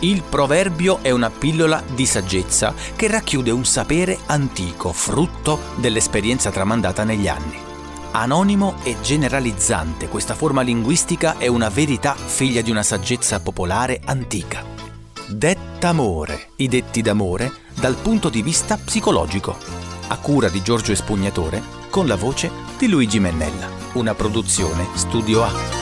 Il proverbio è una pillola di saggezza che racchiude un sapere antico, frutto dell'esperienza tramandata negli anni. Anonimo e generalizzante, questa forma linguistica è una verità figlia di una saggezza popolare antica. Dettamore, i detti d'amore dal punto di vista psicologico, a cura di Giorgio Espugnatore, con la voce di Luigi Mennella, una produzione Studio A.